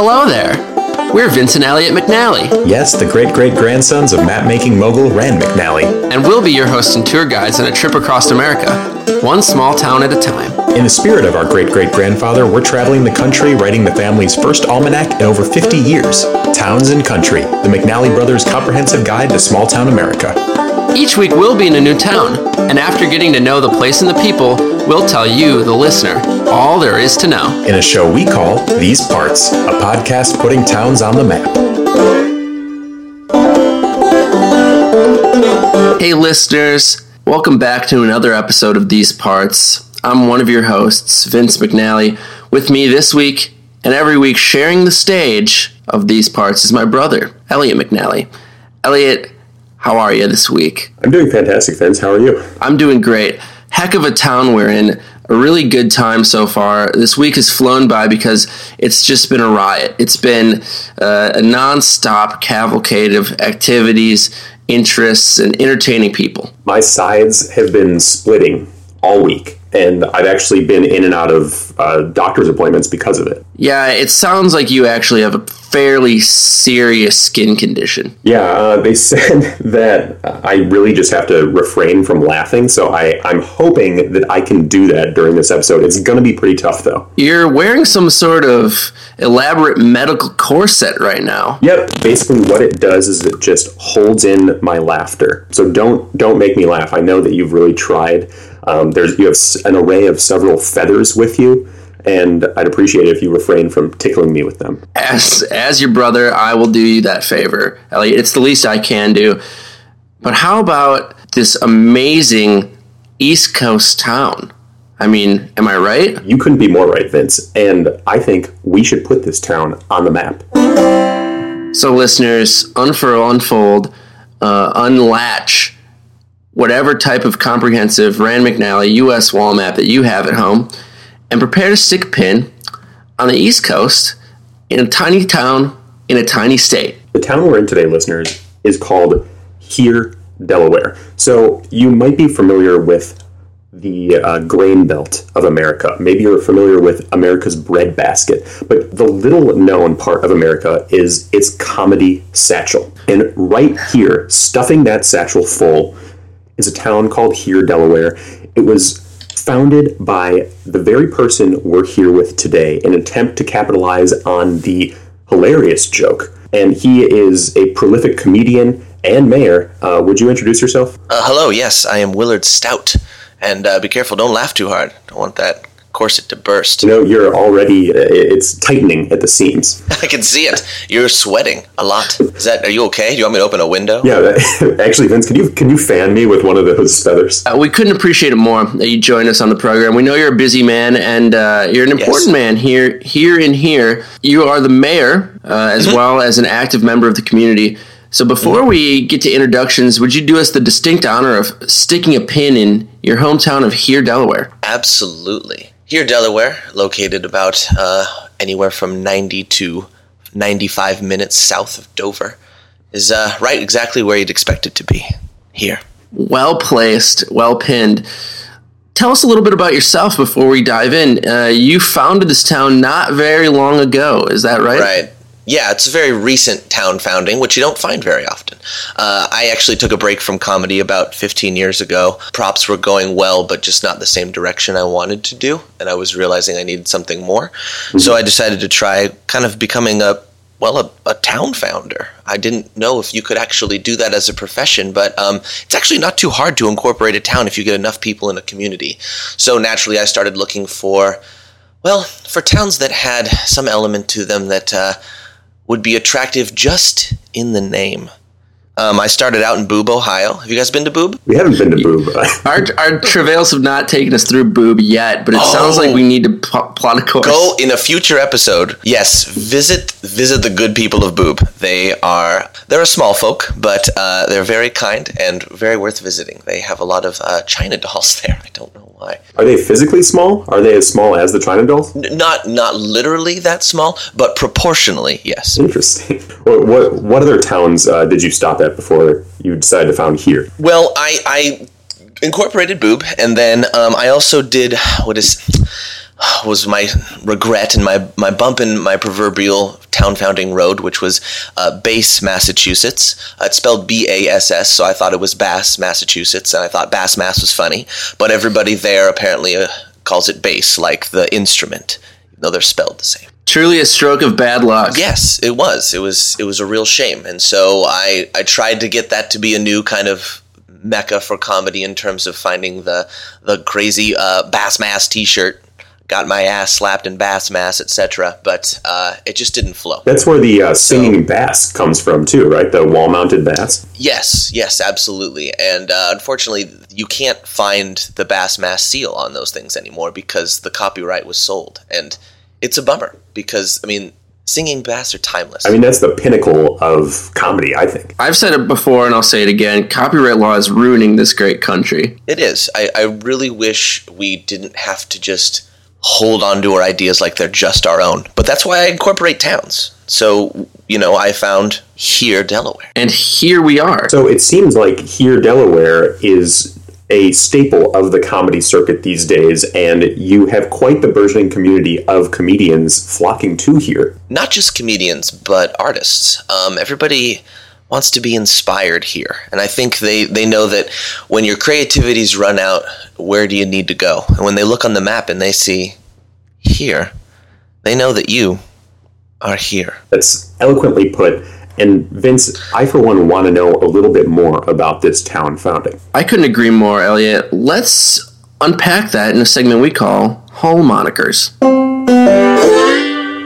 Hello there. We're Vince and Elliot McNally, Yes, the great great grandsons of map making mogul Rand McNally. and we'll be your hosts and tour guides on a trip across America, one small town at a time. In the spirit of our great great grandfather, we're traveling the country writing the family's first almanac in over 50 years Towns and Country, the McNally Brothers' comprehensive guide to small town America. Each week we'll be in a new town, and after getting to know the place and the people, we'll tell you, the listener, all there is to know. In a show we call These Parts, a podcast putting towns on the map. Hey, listeners, welcome back to another episode of These Parts. I'm one of your hosts, Vince McNally. With me this week and every week, sharing the stage of These Parts, is my brother, Elliot McNally. Elliot, how are you this week? I'm doing fantastic, Vince. How are you? I'm doing great. Heck of a town we're in. A really good time so far. This week has flown by because it's just been a riot. It's been uh, a non-stop cavalcade of activities, interests, and entertaining people. My sides have been splitting all week, and I've actually been in and out of uh, doctor's appointments because of it. Yeah, it sounds like you actually have a fairly serious skin condition. Yeah, uh, they said that I really just have to refrain from laughing, so I, I'm hoping that I can do that during this episode. It's going to be pretty tough, though. You're wearing some sort of elaborate medical corset right now. Yep, basically what it does is it just holds in my laughter. So don't don't make me laugh. I know that you've really tried. Um, there's you have an array of several feathers with you, and I'd appreciate it if you refrain from tickling me with them. As as your brother, I will do you that favor, Elliot. It's the least I can do. But how about this amazing East Coast town? I mean, am I right? You couldn't be more right, Vince. And I think we should put this town on the map. So, listeners, unfurl, unfold, uh, unlatch whatever type of comprehensive Rand McNally U.S. wall map that you have at home, and prepare to stick a pin on the East Coast in a tiny town in a tiny state. The town we're in today, listeners, is called Here, Delaware. So you might be familiar with the uh, grain belt of America. Maybe you're familiar with America's breadbasket. But the little known part of America is its comedy satchel. And right here, stuffing that satchel full, is a town called Here, Delaware. It was founded by the very person we're here with today in an attempt to capitalize on the hilarious joke. And he is a prolific comedian and mayor. Uh, would you introduce yourself? Uh, hello, yes, I am Willard Stout. And uh, be careful, don't laugh too hard. Don't want that corset to burst. No, you're already, uh, it's tightening at the seams. I can see it. You're sweating a lot. Is that, are you okay? Do you want me to open a window? Yeah, that, actually, Vince, can you can you fan me with one of those feathers? Uh, we couldn't appreciate it more that you joined us on the program. We know you're a busy man, and uh, you're an important Yes. man here, here and here. You are the mayor, uh, as well as an active member of the community. So before we get to introductions, would you do us the distinct honor of sticking a pin in your hometown of here, Delaware? Absolutely. Here, Delaware, located about uh, anywhere from 90 to 95 minutes south of Dover, is uh, right exactly where you'd expect it to be. Here. Well placed, well pinned. Tell us a little bit about yourself before we dive in. Uh, you founded this town not very long ago, is that right? Right. Yeah, it's a very recent town founding, which you don't find very often. Uh, I actually took a break from comedy about 15 years ago. Props were going well, but just not the same direction I wanted to do, and I was realizing I needed something more. So I decided to try kind of becoming a well, a, a town founder. I didn't know if you could actually do that as a profession, but um, it's actually not too hard to incorporate a town if you get enough people in a community. So naturally, I started looking for, well, for towns that had some element to them that uh, would be attractive just in the name. Um, I started out in Boob, Ohio. Have you guys been to Boob? We haven't been to Boob. Our, our travails have not taken us through boob yet, but it sounds like we need to pl- plot a course. Go in a future episode. Yes, visit visit the good people of Boob. They are they're a small folk, but uh, they're very kind and very worth visiting. They have a lot of uh, China dolls there. I don't know why. Are they physically small? Are they as small as the China dolls? N- Not not literally that small, but proportionally, yes. Interesting. What what, what other towns uh, did you stop at before you decided to found here? Well, I, I incorporated boob, and then um, I also did what is was my regret and my, my bump in my proverbial town founding road, which was uh, Bass, Massachusetts. Uh, it's spelled B A S S, so I thought it was Bass, Massachusetts, and I thought Bass Mass was funny. But everybody there apparently uh, calls it bass, like the instrument, though they're spelled the same. Truly a stroke of bad luck. Yes, it was. It was. It was a real shame, and so I I tried to get that to be a new kind of mecca for comedy in terms of finding the the crazy uh, Bass Mass T-shirt got my ass slapped in bass mass, etc. But uh, it just didn't flow. That's where the uh, singing so, bass comes from, too, right? The wall-mounted bass. Yes, yes, absolutely. And uh, unfortunately, you can't find the bass mass seal on those things anymore because the copyright was sold, and it's a bummer because I mean. Singing bass are timeless. I mean, that's the pinnacle of comedy, I think. I've said it before and I'll say it again. Copyright law is ruining this great country. It is. I, I really wish we didn't have to just hold on to our ideas like they're just our own. But that's why I incorporate towns. So, you know, I found here, Delaware. And here we are. So it seems like here, Delaware is a staple of the comedy circuit these days, and you have quite the burgeoning community of comedians flocking to here. Not just comedians, but artists. Um, everybody wants to be inspired here. And I think they, they know that when your creativity's run out, where do you need to go? And when they look on the map and they see here, they know that you are here. That's eloquently put. And Vince, I for one want to know a little bit more about this town founding. I couldn't agree more, Elliot. Let's unpack that in a segment we call Hall Monikers.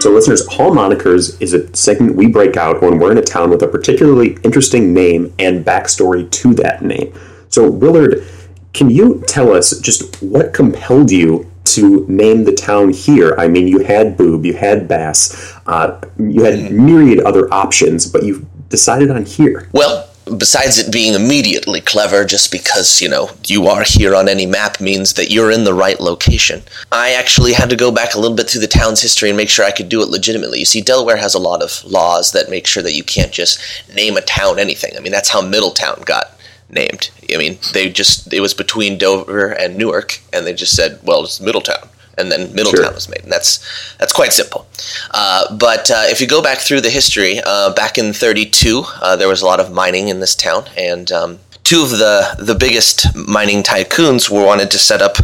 So, listeners, Hall Monikers is a segment we break out when we're in a town with a particularly interesting name and backstory to that name. So, Willard, can you tell us just what compelled you to name the town here? I mean, you had Boob, you had Bass, uh, you had myriad other options, but you decided on here. Well, besides it being immediately clever just because, you know, you are here on any map means that you're in the right location. I actually had to go back a little bit through the town's history and make sure I could do it legitimately. You see, Delaware has a lot of laws that make sure that you can't just name a town anything. I mean, that's how Middletown got named. I mean, they just, it was between Dover and Newark, and they just said, well, it's Middletown and then Middletown sure. was made, and that's that's quite simple. Uh, but uh, if you go back through the history, uh, back in '32, uh, there was a lot of mining in this town, and um, two of the the biggest mining tycoons were wanted to set up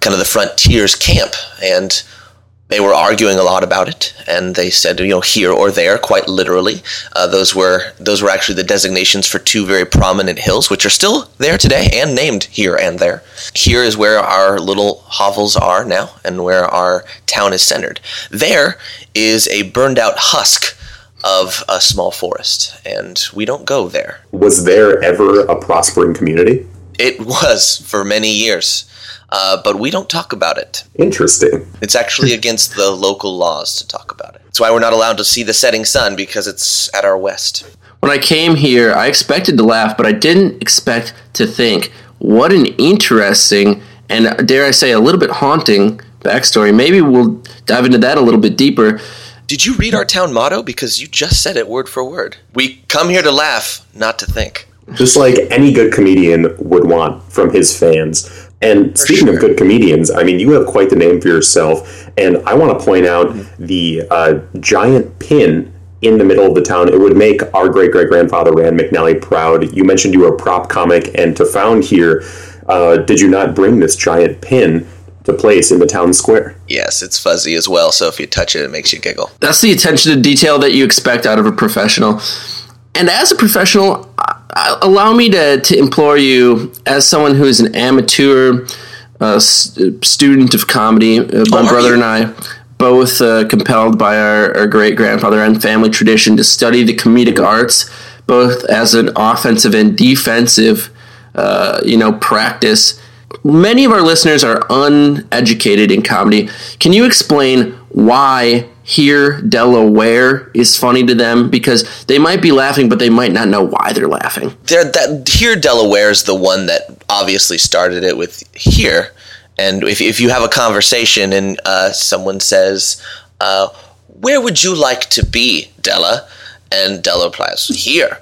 kind of the frontiers camp, and they were arguing a lot about it, and they said, you know, here or there, quite literally. Uh, those were those were actually the designations for two very prominent hills, which are still there today and named here and there. Here is where our little hovels are now, and where our town is centered. There is a burned out husk of a small forest, and we don't go there. Was there ever a prospering community? It was for many years uh, but we don't talk about it. Interesting. It's actually against the local laws to talk about it. That's why we're not allowed to see the setting sun because it's at our west. When I came here, I expected to laugh, but I didn't expect to think. What an interesting and, dare I say, a little bit haunting backstory. Maybe we'll dive into that a little bit deeper. Did you read our town motto? Because you just said it word for word. We come here to laugh, not to think. Just like any good comedian would want from his fans. And for speaking sure. of good comedians, I mean, you have quite the name for yourself. And I want to point out mm-hmm. the uh, giant pin in the middle of the town. It would make our great great grandfather Rand McNally proud. You mentioned you were a prop comic, and to found here, uh, did you not bring this giant pin? To place in the town square. Yes, it's fuzzy as well, so if you touch it, it makes you giggle. That's the attention to detail that you expect out of a professional. And as a professional, allow me to, to implore you, as someone who is an amateur uh, student of comedy, uh, my oh, brother and I, both uh, compelled by our, our great grandfather and family tradition to study the comedic arts, both as an offensive and defensive, uh, you know, practice. Many of our listeners are uneducated in comedy. Can you explain why here Delaware is funny to them because they might be laughing, but they might not know why they're laughing. They're, that here Delaware is the one that obviously started it with here, and if if you have a conversation and uh, someone says, uh, "Where would you like to be, Della?" and Della replies, "Here,"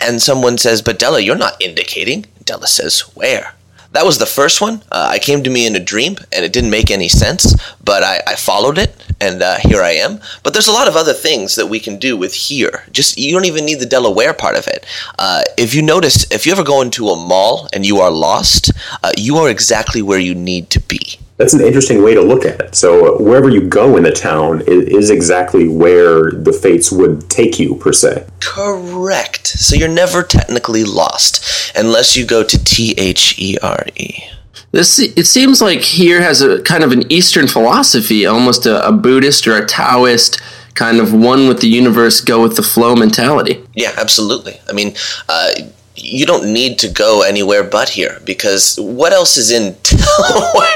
and someone says, "But Della, you're not indicating." Della says, "Where?" That was the first one. Uh, I came to me in a dream, and it didn't make any sense, but I, I followed it, and uh, here I am. But there's a lot of other things that we can do with here. Just you don't even need the Delaware part of it. Uh, if you notice, if you ever go into a mall and you are lost, uh, you are exactly where you need to be. That's an interesting way to look at it. So wherever you go in the town is, is exactly where the fates would take you, per se. Correct. So you're never technically lost unless you go to T H E R E. This it seems like here has a kind of an Eastern philosophy, almost a, a Buddhist or a Taoist kind of one with the universe, go with the flow mentality. Yeah, absolutely. I mean, uh, you don't need to go anywhere but here because what else is in Delaware?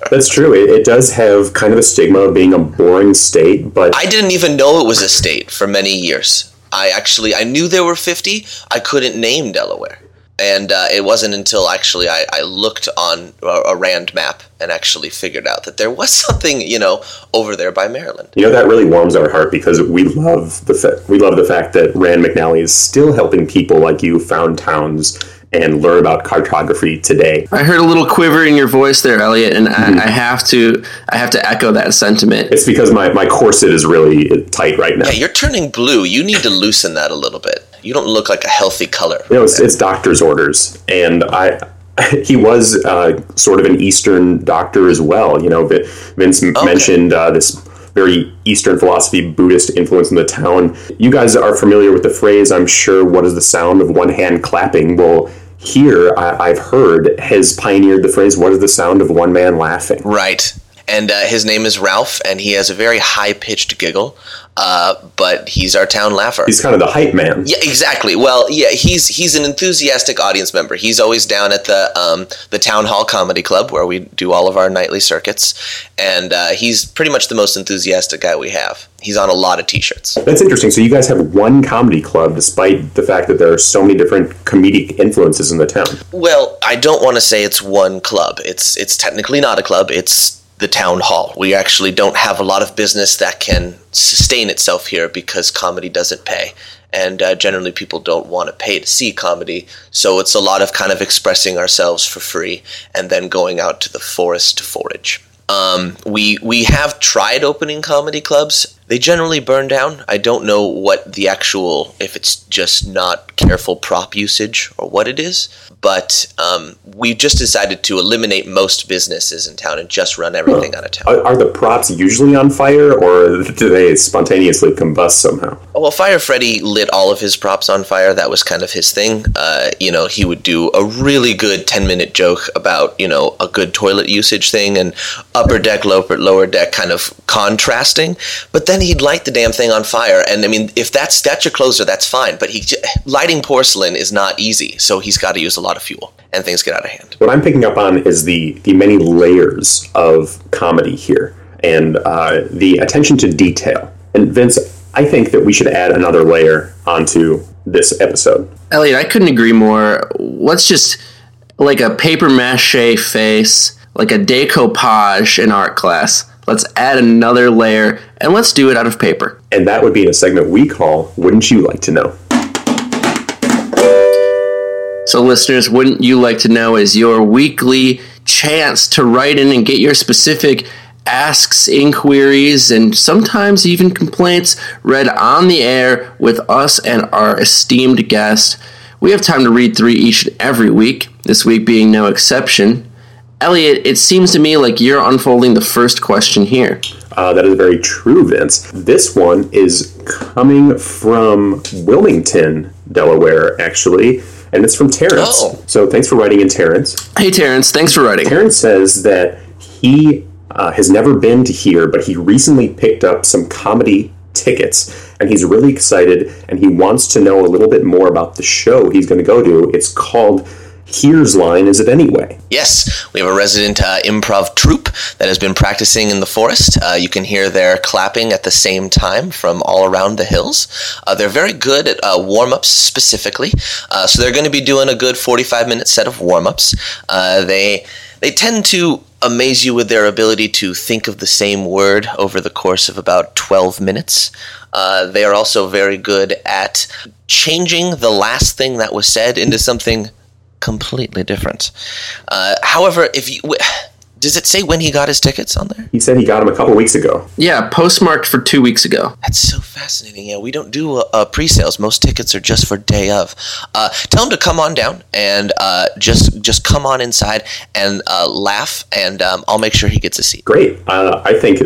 That's true. It, it, does have kind of a stigma of being a boring state, but I didn't even know it was a state for many years. I actually I knew there were 50. I couldn't name Delaware and uh, it wasn't until actually I, I looked on a, a, Rand map and actually figured out that there was something you know over there by Maryland. You know that really warms our heart because we love the fa- we love the fact that Rand McNally is still helping people like you found towns and learn about cartography today. I heard a little quiver in your voice there, Elliot, and mm-hmm. I, I, have to I have to echo that sentiment. It's because my, my corset is really tight right now. Yeah, you're turning blue. You need to loosen that a little bit. You don't look like a healthy color. You know, it's, it's doctor's orders, and I he was uh, sort of an Eastern doctor as well. You know, Vince okay. mentioned uh, this very Eastern philosophy, Buddhist influence in the town. You guys are familiar with the phrase, I'm sure, what is the sound of one hand clapping? Well, here I, have heard has pioneered the phrase, what is the sound of one man laughing? Right. And uh, his name is Ralph, and he has a very high pitched giggle. Uh, but he's our town laugher. He's kind of the hype man. Yeah, exactly. Well, yeah, he's he's an enthusiastic audience member. He's always down at the um, the town hall comedy club where we do all of our nightly circuits, and uh, he's pretty much the most enthusiastic guy we have. He's on a lot of T-shirts. That's interesting. So you guys have one comedy club, despite the fact that there are so many different comedic influences in the town. Well, I don't want to say it's one club. It's it's technically not a club. It's the town hall. We actually don't have a lot of business that can sustain itself here because comedy doesn't pay. And uh, generally, people don't want to pay to see comedy. So it's a lot of kind of expressing ourselves for free and then going out to the forest to forage. Um, we we have tried opening comedy clubs. They generally burn down. I don't know what the actual if it's just not careful prop usage or what it is but um, we just decided to eliminate most businesses in town and just run everything huh. out of town. Are, are, the props usually on fire, or do they spontaneously combust somehow? Oh, well, Fire Freddy lit all of his props on fire. That was kind of his thing. Uh, you know, he would do a really good ten-minute joke about you know a good toilet usage thing and upper deck, lower lower deck, kind of contrasting. But then he'd light the damn thing on fire, and I mean, if that's that's your closer, that's fine. But he lighting porcelain is not easy, so he's got to use a lot lot of fuel and things get out of hand. What I'm picking up on is the the many layers of comedy here and uh, the attention to detail. And Vince, I think that we should add another layer onto this episode. Elliot, I couldn't agree more. Let's just like a paper mache face, like a decoupage in art class. Let's add another layer and let's do it out of paper. And that would be a segment we call Wouldn't You Like to Know? So, listeners, wouldn't you like to know is your weekly chance to write in and get your specific asks, inquiries, and sometimes even complaints read on the air with us and our esteemed guest. We have time to read three each and every week, this week being no exception. Elliot, it seems to me like you're unfolding the first question here. Uh, that is very true, Vince. This one is coming from Wilmington, Delaware, actually and it's from Terrence. Oh. So thanks for writing in, Terrence. Hey, Terrence. Thanks for writing. Terrence says that he uh, has never been to here, but he recently picked up some comedy tickets, and he's really excited, and he wants to know a little bit more about the show he's going to go to. It's called Here's line is it anyway? Yes, we have a resident uh, improv troupe that has been practicing in the forest. Uh, you can hear their clapping at the same time from all around the hills. Uh, they're very good at uh, warm ups specifically, uh, so they're going to be doing a good 45 minute set of warm ups. Uh, they they tend to amaze you with their ability to think of the same word over the course of about 12 minutes. Uh, they are also very good at changing the last thing that was said into something completely different. Uh, however, if you w- does it say when he got his tickets on there? He said he got them a couple weeks ago. Yeah, postmarked for two weeks ago. That's so fascinating. Yeah, we don't do uh, pre-sales. Most tickets are just for day of. Uh, tell him to come on down and uh, just just come on inside and uh, laugh, and um, I'll make sure he gets a seat. Great. Uh, I think,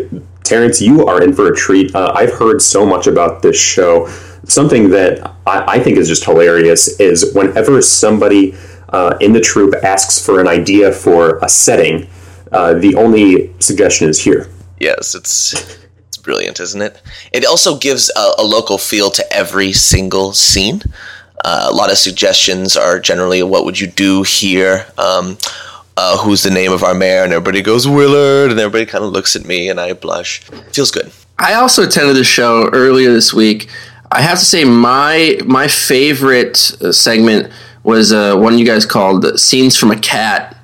Terrence, you are in for a treat. Uh, I've heard so much about this show. Something that I, I think is just hilarious is whenever somebody uh, in the troupe asks for an idea for a setting, uh, the only suggestion is here. Yes, it's it's brilliant, isn't it? It also gives a, a local feel to every single scene. Uh, a lot of suggestions are generally, "What would you do here?" Um, uh, who's the name of our mayor? And everybody goes Willard, and everybody kind of looks at me, and I blush. Feels good. I also attended the show earlier this week. I have to say my my favorite uh, segment was uh, one you guys called "Scenes from a Cat,"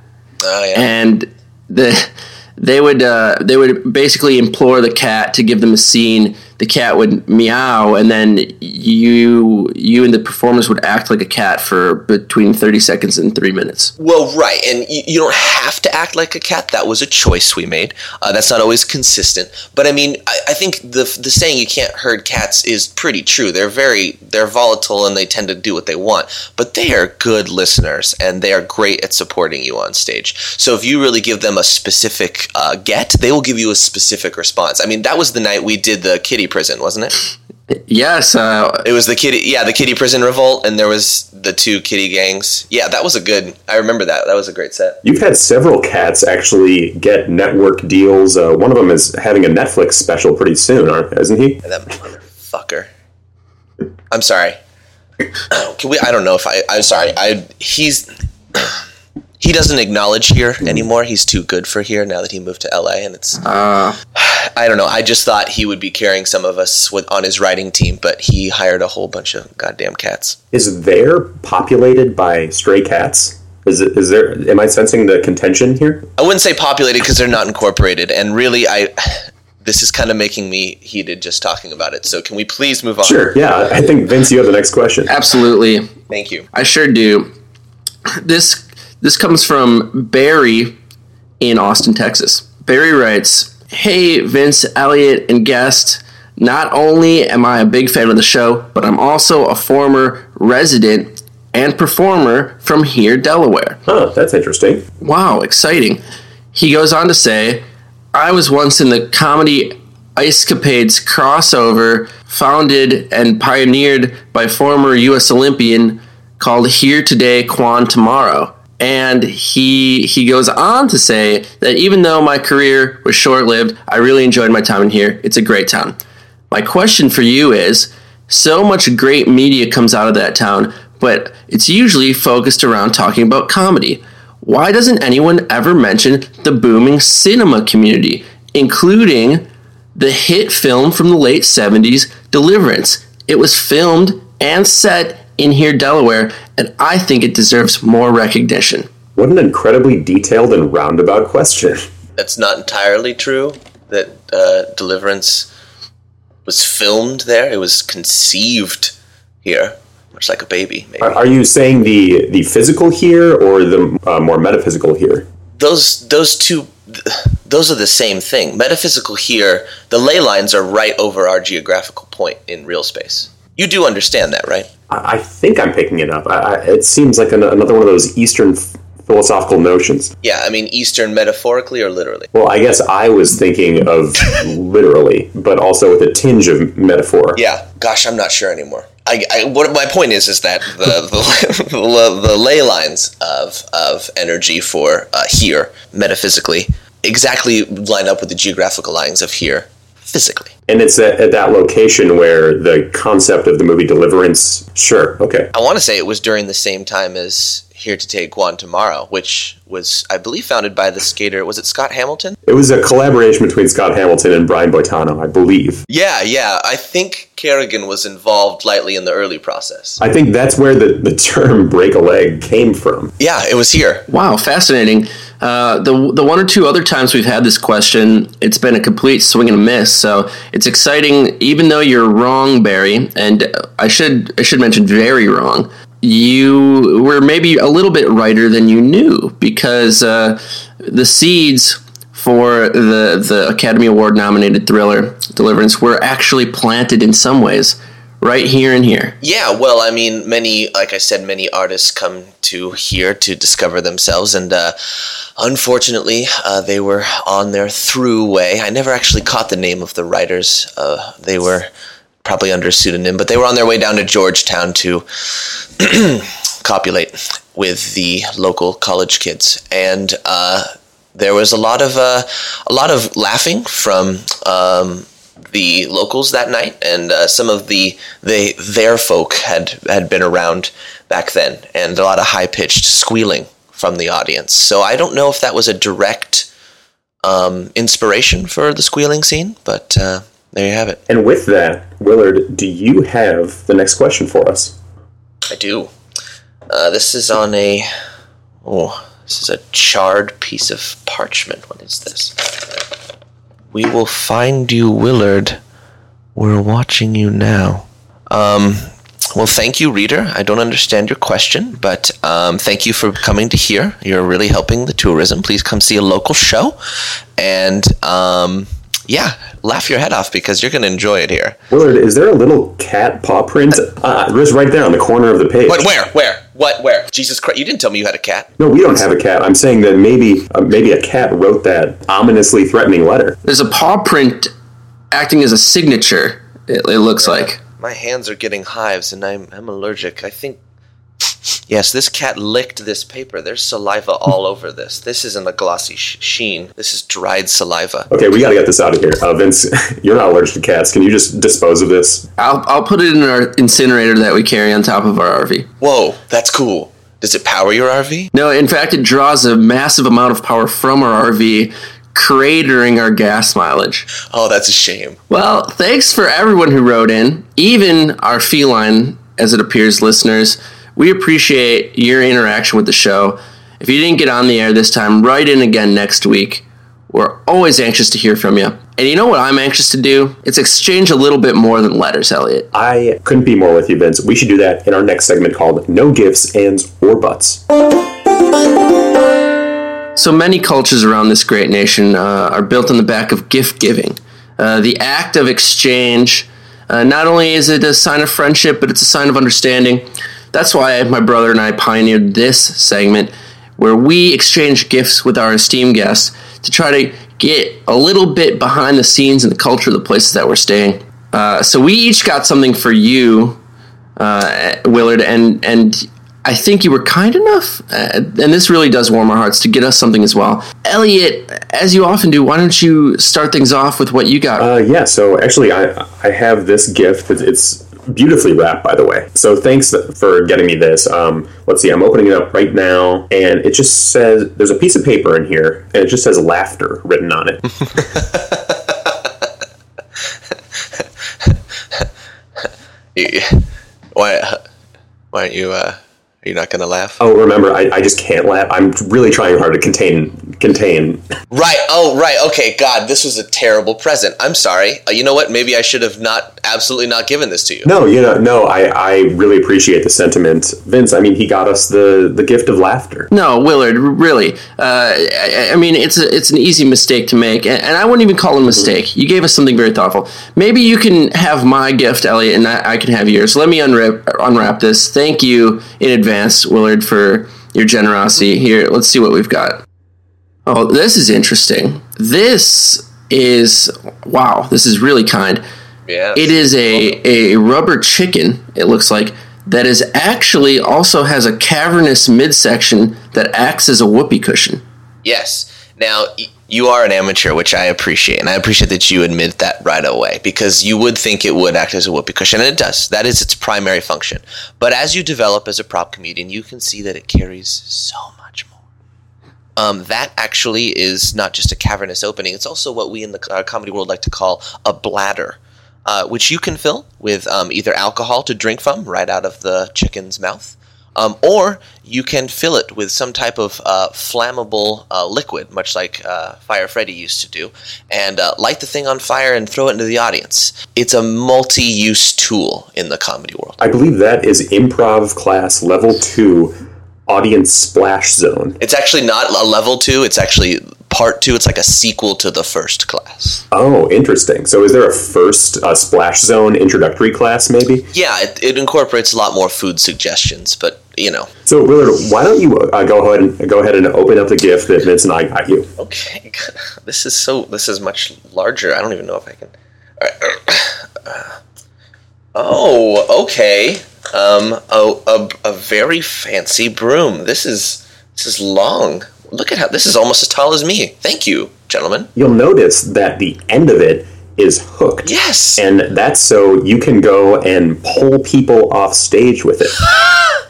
Oh yeah. and the they would uh, they would basically implore the cat to give them a scene. The cat would meow, and then you you and the performers would act like a cat for between thirty seconds and three minutes. Well, right, and you, you don't have to act like a cat. That was a choice we made. Uh, that's not always consistent, but I mean, I, I think the the saying "you can't herd cats" is pretty true. They're very they're volatile and they tend to do what they want, but they are good listeners and they are great at supporting you on stage. So if you really give them a specific uh, get, they will give you a specific response. I mean, that was the night we did the kitty prison, wasn't it? Yes, uh, It was the kitty, yeah, the kitty prison revolt, and there was the two kitty gangs. Yeah, that was a good. I remember that. That was a great set. You've had several cats actually get network deals. Uh, one of them is having a Netflix special pretty soon, aren't- isn't he? That motherfucker. I'm sorry. Can we? I don't know if I. I'm sorry. I. He's. He doesn't acknowledge here anymore. He's too good for here now that he moved to LA, and it's. uh, I don't know. I just thought he would be carrying some of us with on his writing team, but he hired a whole bunch of goddamn cats. Is there populated by stray cats? Is it, is there? Am I sensing the contention here? I wouldn't say populated because they're not incorporated, and really, I. This is kind of making me heated just talking about it. So can we please move on? Sure. Yeah, I think Vince, you have the next question. absolutely. Thank you. I sure do. This this comes from Barry in Austin, Texas. Barry writes, "Hey Vince, Elliot, and guest. Not only am I a big fan of the show, but I'm also a former resident and performer from here, Delaware. Huh, that's interesting. Wow, exciting. He goes on to say, I was once in the comedy Ice Capades crossover founded and pioneered by former U.S. Olympian called Here Today, Kwan Tomorrow. And he he goes on to say that even though my career was short lived, I really enjoyed my time in here. It's a great town. My question for you is so much great media comes out of that town, but it's usually focused around talking about comedy. Why doesn't anyone ever mention the booming cinema community, including the hit film from the late 70s, Deliverance? It was filmed and set in here, Delaware, and I think it deserves more recognition. What an incredibly detailed and roundabout question. That's not entirely true. That uh, Deliverance was filmed there. It was conceived here, much like a baby. Maybe Are, are you saying the the physical here or the uh, more metaphysical here? those those two. Those are the same thing. Metaphysical here, the ley lines are right over our geographical point in real space. You do understand that, right? I, I think I'm picking it up. I, I, it seems like an, another one of those Eastern philosophical notions. Yeah, I mean Eastern metaphorically or literally. Well, I guess I was thinking of literally, but also with a tinge of metaphor. Yeah, gosh, I'm not sure anymore. I, I what my point is is that the the, the, the ley lines of of energy for uh, here metaphysically exactly line up with the geographical lines of here physically. And it's at, at that location where the concept of the movie Deliverance. Sure, okay. I want to say it was during the same time as Here to Take One Tomorrow, which was I believe founded by the skater. Was it Scott Hamilton? It was a collaboration between Scott Hamilton and Brian Boitano, I believe. Yeah, yeah. I think Kerrigan was involved lightly in the early process. I think that's where the, the term break a leg came from. Yeah, it was here. Wow, fascinating. Uh, the the one or two other times we've had this question, it's been a complete swing and a miss. So it's exciting, even though you're wrong, Barry. And I should I should mention very wrong. you were maybe a little bit righter than you knew because uh, the seeds for the the Academy Award nominated thriller Deliverance were actually planted in some ways right here and here. Yeah, well, I mean, many, like I said, many artists come to here to discover themselves, and uh, unfortunately, uh, they were on their through way. I never actually caught the name of the writers. Uh, they were probably under a pseudonym, but they were on their way down to Georgetown to copulate with the local college kids, and uh, there was a lot of uh, a lot of laughing from. Um, the locals that night, and uh, some of the they their folk had had been around back then, and a lot of high pitched squealing from the audience. So I don't know if that was a direct um, inspiration for the squealing scene, but uh, there you have it. And with that, Willard, do you have the next question for us? I do. Uh, this is on a oh, this is a charred piece of parchment. What is this? We will find you, Willard. We're watching you now. Um, well, thank you, reader. I don't understand your question, but um, thank you for coming to here. You're really helping the tourism. Please come see a local show, and um, yeah, laugh your head off because you're going to enjoy it here. Willard, is there a little cat paw print? Uh, just right there on the corner of the page. What? Where? Where? What? Where? Jesus Christ! You didn't tell me you had a cat. No, we don't have a cat. I'm saying that maybe uh, maybe a cat wrote that ominously threatening letter. There's a paw print acting as a signature. It, it looks like. My hands are getting hives, and I'm I'm allergic. I think. Yes, this cat licked this paper. There's saliva all over this. This isn't a glossy sh- sheen. This is dried saliva. Okay, we got to get this out of here. Uh, Vince, you're not allergic to cats. Can you just dispose of this? I'll I'll put it in our incinerator that we carry on top of our RV. Whoa, that's cool. Does it power your RV? No, in fact, it draws a massive amount of power from our RV, cratering our gas mileage. Oh, that's a shame. Well, thanks for everyone who wrote in, even our feline, as it appears, listeners. We appreciate your interaction with the show. If you didn't get on the air this time, write in again next week. We're always anxious to hear from you. And you know what I'm anxious to do? It's exchange a little bit more than letters, Elliot. I couldn't be more with you, Vince. We should do that in our next segment called No Gifts, Ands, or Buts. So many cultures around this great nation uh, are built on the back of gift giving. Uh, the act of exchange, uh, not only is it a sign of friendship, but it's a sign of understanding. That's why my brother and I pioneered this segment where we exchange gifts with our esteemed guests to try to get a little bit behind the scenes and the culture of the places that we're staying. Uh, so we each got something for you, uh, Willard, and and I think you were kind enough, uh, and this really does warm our hearts to get us something as well. Elliot, as you often do, why don't you start things off with what you got? Uh, yeah, so actually, I I have this gift. It's, it's beautifully wrapped, by the way. So thanks for getting me this. Um, let's see, I'm opening it up right now, and it just says there's a piece of paper in here, and it just says laughter written on it. You- why? Why aren't you? Uh, are not gonna laugh? oh, remember, I, I just can't laugh. I'm really trying hard to contain contain. Right. Oh, right. Okay. God, this was a terrible present. I'm sorry. Uh, you know what? Maybe I should have not, absolutely not given this to you. No, you know, no, I, I really appreciate the sentiment, Vince. I mean, he got us the the gift of laughter. No, Willard, really. Uh, I, I mean, it's a, it's an easy mistake to make, and, and I wouldn't even call it a mistake. You gave us something very thoughtful. Maybe you can have my gift, Elliot, and I, I can have yours. Let me unwrap unwrap this. Thank you in advance, Willard, for your generosity. Here, let's see what we've got. Oh, this is interesting. This is wow. This is really kind. Yeah. It is a, a rubber chicken, it looks like, that is actually also has a cavernous midsection that acts as a whoopee cushion. Yes. Now, you are an amateur, which I appreciate, and I appreciate that you admit that right away because you would think it would act as a whoopee cushion, and it does. That is its primary function. But as you develop as a prop comedian, you can see that it carries so much more. Um, that actually is not just a cavernous opening; it's also what we in the uh, comedy world like to call a bladder, uh, which you can fill with um, either alcohol to drink from right out of the chicken's mouth, Um, or you can fill it with some type of uh, flammable uh, liquid, much like uh, Fire Freddy used to do, and uh, light the thing on fire and throw it into the audience. It's a multi use tool in the comedy world. I believe that is improv class level two audience splash zone. It's actually not a level two, it's actually part two. It's like a sequel to the first class. Oh, interesting. So is there a first uh, splash zone introductory class, maybe? Yeah, it, it incorporates a lot more food suggestions, but you know. So Willard, why don't you uh, go ahead and go ahead and open up the gift that Vince and I got you? Okay, this is so. This is much larger. I don't even know if I can. Right. Oh, okay. Um, a, a, a very fancy broom. This is this is long. Look at how this is almost as tall as me. Thank you, gentlemen. You'll notice that the end of it is hooked. Yes. And that's so you can go and pull people off stage with it.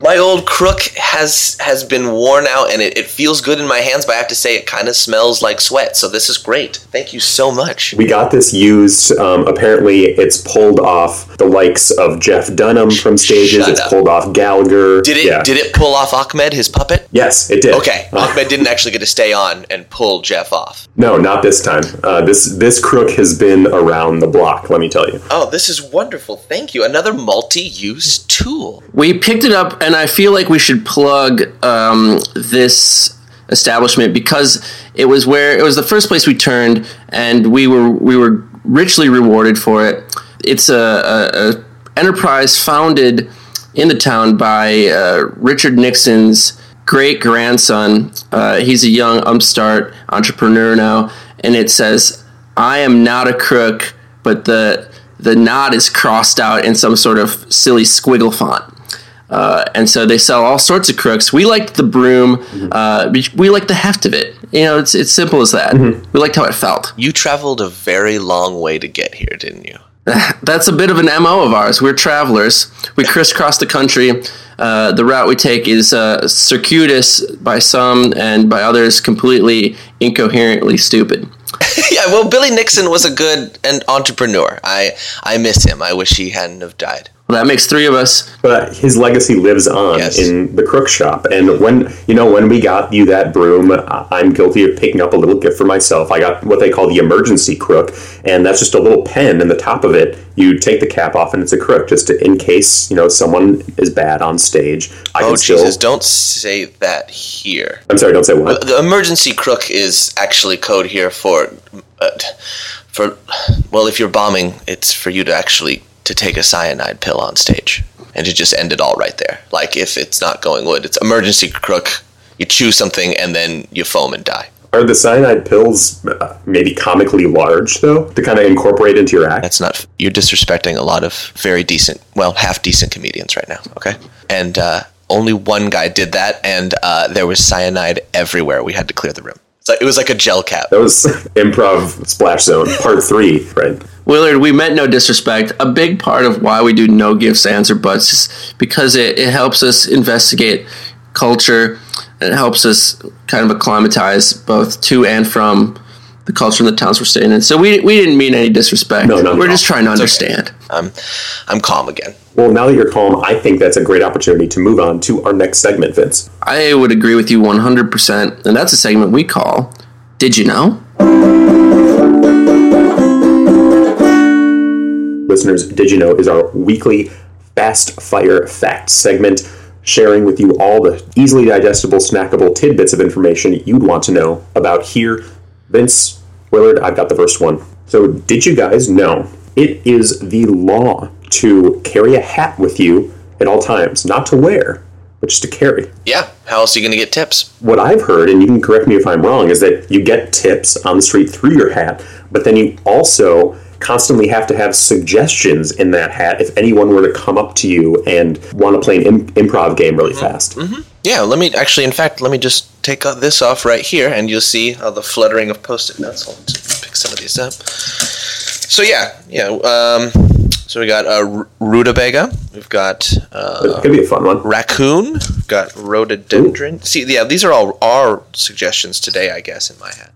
my old crook has has been worn out and it, it feels good in my hands but i have to say it kind of smells like sweat so this is great thank you so much We got this used. Um, apparently, it's pulled off the likes of Jeff Dunham from stages. Shut it's up. pulled off Gallagher. did it Yeah. did it pull off Achmed his puppet Yes, it did. okay Uh, Achmed didn't actually get to stay on and pull jeff off no, not this time. Uh, this this crook has been around the block. Let me tell you. oh this is wonderful thank you another multi-use tool We picked it up, and I feel like we should plug um, this establishment because it was where it was the first place we turned, and we were we were richly rewarded for it. It's a, a, a enterprise founded in the town by uh, Richard Nixon's great grandson. Uh, he's a young upstart entrepreneur now, and it says, "I am not a crook," but the the knot is crossed out in some sort of silly squiggle font. Uh, and so they sell all sorts of crooks. We liked the broom. Uh, we, we liked the heft of it. You know, it's it's simple as that. We liked how it felt. you traveled a very long way to get here didn't you That's a bit of an mo of ours. We're travelers. We crisscross the country. Uh, the route we take is uh, circuitous by some, and by others, completely incoherently stupid. yeah well billy nixon was a good and entrepreneur i i miss him i wish he hadn't have died Well, that makes three of us. But his legacy lives on Yes. in the crook shop. And when you know when we got you that broom, I'm guilty of picking up a little gift for myself. I got what they call the emergency crook, and that's just a little pen, in the top of it, you take the cap off, and it's a crook, just to, in case you know someone is bad on stage. I oh can still. jesus don't say that here I'm sorry, don't say what. the emergency crook is actually code here for uh, for well if you're bombing it's for you to actually to take a cyanide pill on stage. And to just end it all right there. Like if it's not going good it's emergency crook. You chew something and then you foam and die. Are the cyanide pills uh, maybe comically large though, to kind of incorporate into your act? that's not you're disrespecting a lot of very decent well half decent comedians right now okay? And uh, only one guy did that and uh, there was cyanide everywhere. We had to clear the room so it was like a gel cap That was improv splash zone part three, right? Willard, we meant no disrespect. A big part of why we do no gifts, or buts is because it, it helps us investigate culture and it helps us kind of acclimatize both to and from the culture in the towns we're staying in. So we, we didn't mean any disrespect. No, not at we're all. just trying to understand. I'm I'm calm again. Well, now that you're calm, I think that's a great opportunity to move on to our next segment, Vince. I would agree with you 100%. And that's a segment we call Did You Know? Listeners, Did You Know is our weekly fast fire fact segment, sharing with you all the easily digestible, snackable tidbits of information you'd want to know about here. Vince, Willard, I've got the first one. So, did you guys know it is the law to carry a hat with you at all times? Not to wear, but just to carry. Yeah. How else are you going to get tips? what I've heard, and you can correct me if I'm wrong, is that you get tips on the street through your hat, but then you also constantly have to have suggestions in that hat if anyone were to come up to you and want to play an Im- improv game really fast. Yeah. Let me actually, in fact, let me just take uh, this off right here, and you'll see uh, the fluttering of post-it notes. I'll just pick some of these up. So yeah, yeah. Um, so we got uh, rutabaga, We've got uh, It could be a fun one. raccoon. We've got rhododendron. See, yeah, these are all our suggestions today, I guess, in my head.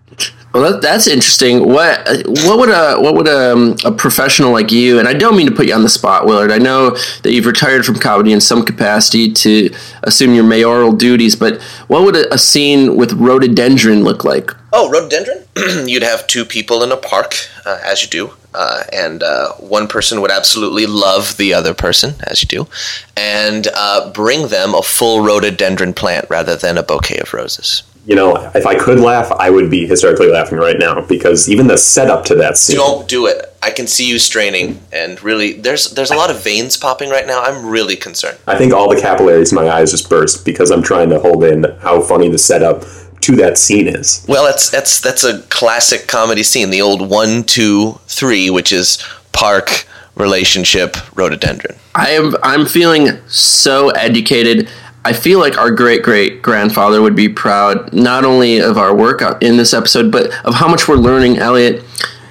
Well, that, that's interesting. What what would a what would a, a professional like you? And I don't mean to put you on the spot, Willard. I know that you've retired from comedy in some capacity to assume your mayoral duties, but what would a, a scene with rhododendron look like? Oh, rhododendron? You'd have two people in a park, uh, as you do, uh, and uh, one person would absolutely love the other person, as you do, and uh, bring them a full rhododendron plant rather than a bouquet of roses. You know, if I could laugh, I would be hysterically laughing right now because even the setup to that scene. Don't do it. I can see you straining, and really, there's there's a lot of veins popping right now. I'm really concerned. I think all the capillaries in my eyes just burst because I'm trying to hold in how funny the setup to that scene is. Well, that's that's that's a classic comedy scene. The old one, two, three, which is park relationship rhododendron. I am I'm feeling so educated. I feel like our great great grandfather would be proud not only of our work in this episode, but of how much we're learning, Elliot.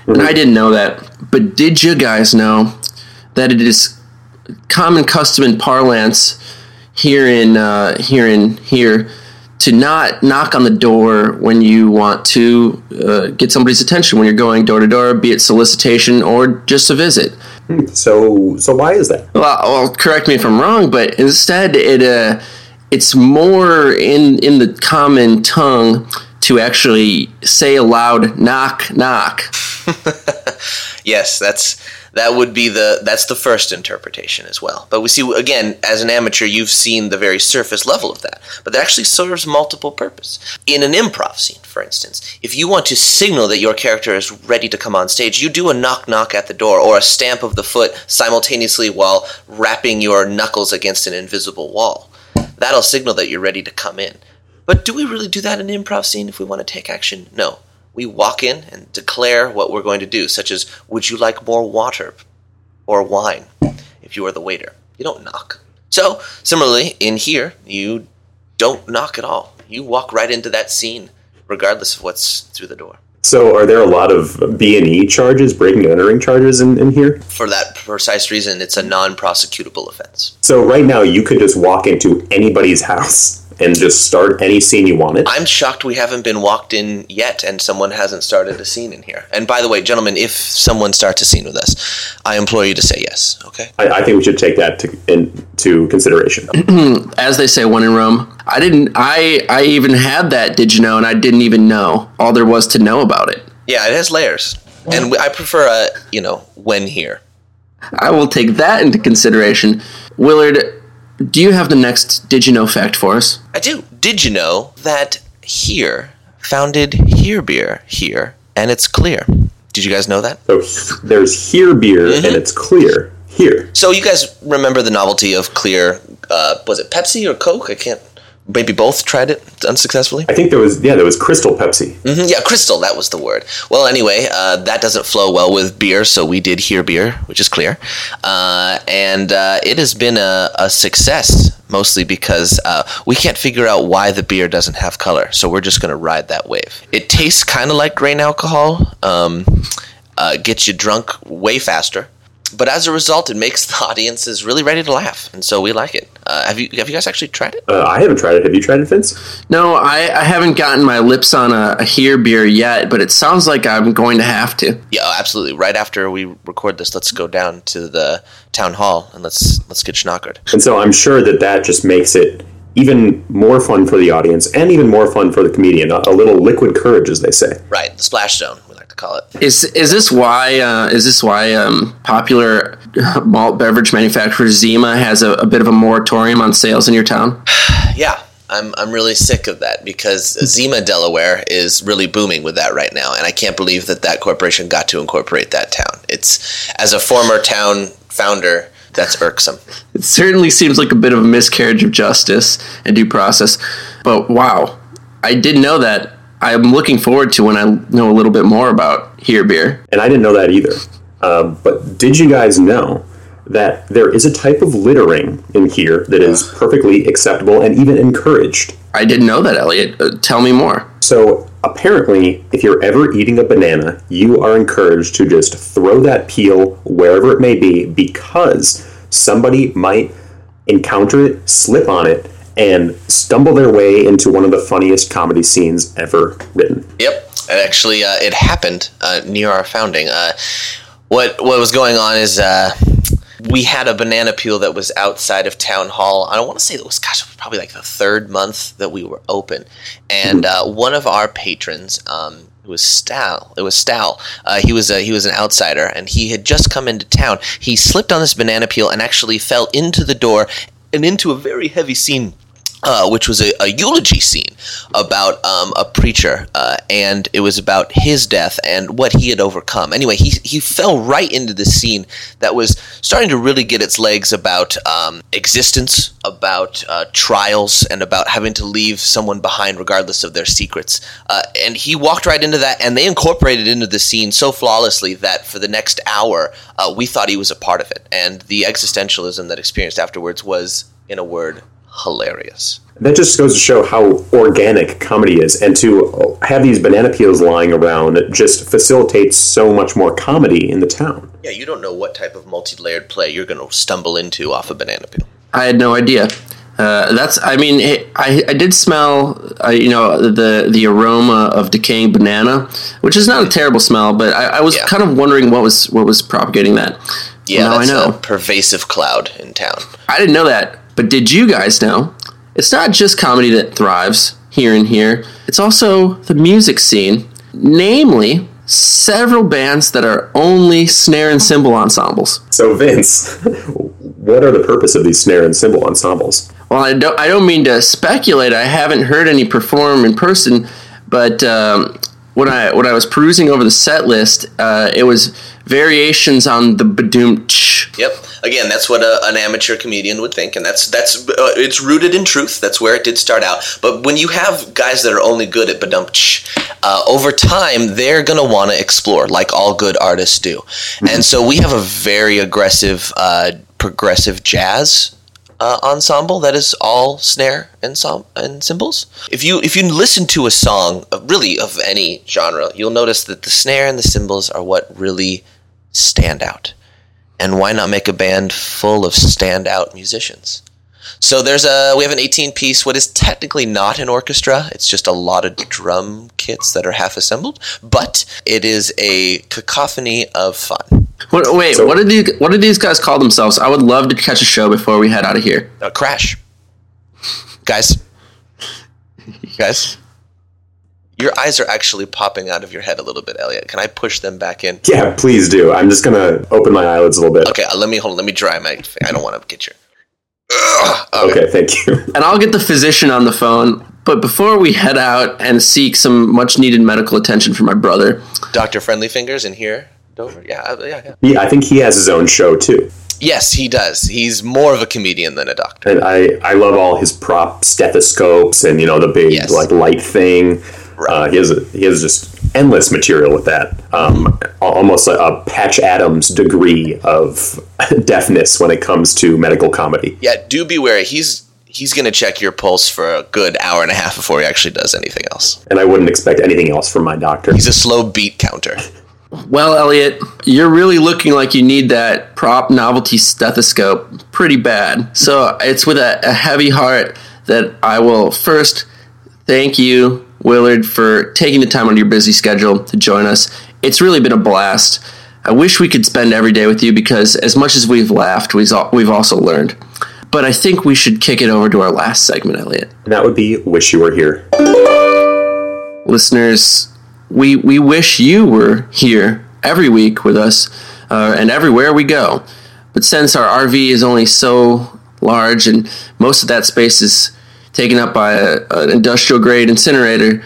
And I didn't know that. But did you guys know that it is common custom in parlance here in uh, here in here to not knock on the door when you want to uh, get somebody's attention when you're going door to door, be it solicitation or just a visit. So, so why is that? Well, well, correct me if I'm wrong, but instead it uh, it's more in in the common tongue to actually say aloud, "knock, knock." yes, that's that would be the that's the first interpretation as well. But we see again, as an amateur, you've seen the very surface level of that. But that actually serves multiple purpose. In an improv scene, for instance, if you want to signal that your character is ready to come on stage, you do a knock knock at the door or a stamp of the foot simultaneously while rapping your knuckles against an invisible wall. That'll signal that you're ready to come in. But do we really do that in an improv scene if we want to take action? No we walk in and declare what we're going to do, such as, Would you like more water or wine if you are the waiter? You don't knock. So, similarly, in here, you don't knock at all. You walk right into that scene, regardless of what's through the door. So, are there a lot of B and E charges, breaking and entering charges in, in here? For that precise reason, it's a non-prosecutable offense. So, right now, you could just walk into anybody's house and just start any scene you wanted. I'm shocked we haven't been walked in yet and someone hasn't started a scene in here. And by the way, gentlemen, if someone starts a scene with us, I implore you to say yes, okay? I, I think we should take that to, into consideration. As they say, when in Rome. I didn't. I I even had that. Did you know? And I didn't even know all there was to know about it. Yeah, it has layers, and I prefer a you know when here. I will take that into consideration, Willard. Do you have the next Did You Know fact for us? I do. Did you know that here founded Here Beer here, and it's clear? Did you guys know that? So there's Here Beer, mm-hmm. and it's clear here. So you guys remember the novelty of clear? Uh, was it Pepsi or Coke? I can't maybe both tried it unsuccessfully. I think there was yeah there was Crystal Pepsi. Mm-hmm, yeah, Crystal that was the word. Well, anyway, uh, that doesn't flow well with beer, so we did here beer, which is clear, uh, and uh, it has been a, a success mostly because uh, we can't figure out why the beer doesn't have color, so we're just going to ride that wave. It tastes kind of like grain alcohol. Um, uh, gets you drunk way faster but as a result, it makes the audiences really ready to laugh, and so we like it. Uh, have you have you guys actually tried it? Uh, I haven't tried it. Have you tried it, Vince? No, I, I haven't gotten my lips on a, a here beer yet, but it sounds like I'm going to have to. Yeah, absolutely. Right after we record this, let's go down to the town hall and let's let's get schnockered. And so I'm sure that that just makes it even more fun for the audience and even more fun for the comedian. A, a little liquid courage, as they say. Right, the splash zone call it. Is is this why uh, is this why um, popular malt beverage manufacturer Zima has a, a bit of a moratorium on sales in your town? yeah, I'm I'm really sick of that because Zima Delaware is really booming with that right now, and I can't believe that that corporation got to incorporate that town. It's as a former town founder. That's irksome. It certainly seems like a bit of a miscarriage of justice and due process. But wow, I didn't know that I'm looking forward to when I know a little bit more about Here Beer. And I didn't know that either. Uh, but did you guys know that there is a type of littering in here that is perfectly acceptable and even encouraged? I didn't know that, Elliot. Uh, tell me more. So, apparently, if you're ever eating a banana, you are encouraged to just throw that peel wherever it may be because somebody might encounter it, slip on it, and stumble their way into one of the funniest comedy scenes ever written. Yep, and actually, uh, it happened uh, near our founding. Uh, what what was going on is uh, we had a banana peel that was outside of town hall. I don't want to say it was gosh, it was probably like the third month that we were open, and uh, one of our patrons. Um, it was Stal. It was Stal. Uh, he was a, he was an outsider, and he had just come into town. He slipped on this banana peel and actually fell into the door and into a very heavy scene uh, which was a, a, eulogy scene about um, a preacher, uh, and it was about his death and what he had overcome. Anyway, he he fell right into the scene that was starting to really get its legs about um, existence, about uh, trials, and about having to leave someone behind regardless of their secrets. Uh, and he walked right into that, and they incorporated into the scene so flawlessly that for the next hour, uh, we thought he was a part of it, and the existentialism that experienced afterwards was, in a word, hilarious. That just goes to show how organic comedy is, and to have these banana peels lying around just facilitates so much more comedy in the town. Yeah, you don't know what type of multi-layered play you're going to stumble into off a banana peel. I had no idea. Uh, that's. I mean, it, I I did smell. Uh, you know the the aroma of decaying banana, which is not a terrible smell, but I, I was yeah. kind of wondering what was what was propagating that. Yeah, well, that's I know. a pervasive cloud in town. I didn't know that. But did you guys know? It's not just comedy that thrives here and here, it's also the music scene, namely several bands that are only snare and cymbal ensembles. So, Vince, what are the purpose of these snare and cymbal ensembles? Well, I don't, I don't mean to speculate. I haven't heard any perform in person, but um, when I when I was perusing over the set list, uh, it was variations on the badoom. Yep. Again, that's what a, an amateur comedian would think, and that's that's uh, it's rooted in truth. That's where it did start out. But when you have guys that are only good at badum, uh, over time they're gonna want to explore, like all good artists do. Mm-hmm. And so we have a very aggressive, uh, progressive jazz uh, ensemble that is all snare and som- and cymbals. If you if you listen to a song, really of any genre, you'll notice that the snare and the cymbals are what really stand out. And why not make a band full of standout musicians? So there's a we have an 18 piece what is technically not an orchestra. It's just a lot of drum kits that are half assembled, but it is a cacophony of fun. What, wait, so, what did these what did these guys call themselves? I would love to catch a show before we head out of here. Uh, crash. guys. Guys. Your eyes are actually popping out of your head a little bit, Elliot. Can I push them back in? Yeah, please do. I'm just gonna open my eyelids a little bit. Okay, uh, let me hold. Let me dry my. I don't want to get your. Okay. okay, thank you. And I'll get the physician on the phone. But before we head out and seek some much needed medical attention for my brother, Doctor Friendly Fingers in here, Dover. Yeah, uh, yeah, yeah. Yeah, I think he has his own show too. Yes, he does. He's more of a comedian than a doctor. And I, I love all his prop stethoscopes and you know the big yes. like light thing. Right. Uh, he has a, he has just endless material with that. Um, almost a, a, Patch Adams degree of deafness when it comes to medical comedy. Yeah, do beware. He's he's going to check your pulse for a good hour and a half before he actually does anything else. And I wouldn't expect anything else from my doctor. He's a slow beat counter. Well, Elliot, you're really looking like you need that prop novelty stethoscope pretty bad. So it's with a, a heavy heart that I will first thank you Willard, for taking the time on your busy schedule to join us. It's really been a blast. I wish we could spend every day with you because, as much as we've laughed, we've also learned. But I think we should kick it over to our last segment, Elliot. And that would be Wish You Were Here. Listeners, we, we wish you were here every week with us uh, and everywhere we go. But since our RV is only so large and most of that space is taken up by a, an industrial grade incinerator,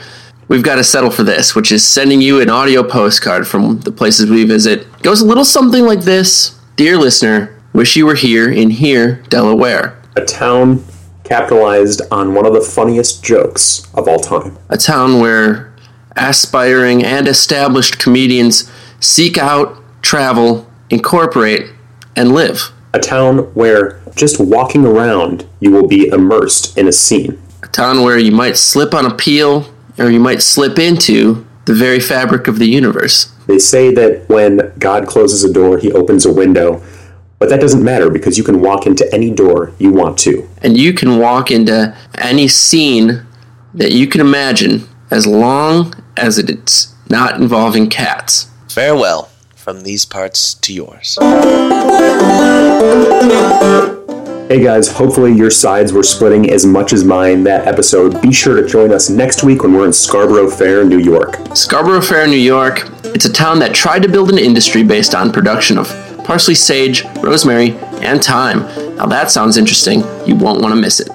we've got to settle for this, which is sending you an audio postcard from the places we visit. It goes a little something like this Dear listener, wish you were here in here, Delaware. A town capitalized on one of the funniest jokes of all time. A town where aspiring and established comedians seek out, travel, incorporate, and live. A town where just walking around, you will be immersed in a scene. A town where you might slip on a peel, or you might slip into the very fabric of the universe. They say that when God closes a door, he opens a window. But that doesn't matter because you can walk into any door you want to. And you can walk into any scene that you can imagine as long as it's not involving cats. Farewell from these parts to yours. Hey guys, hopefully your sides were splitting as much as mine that episode. Be sure to join us next week when we're in Scarborough Fair, New York. Scarborough Fair, New York. It's a town that tried to build an industry based on production of parsley, sage, rosemary, and thyme. Now that sounds interesting. You won't want to miss it.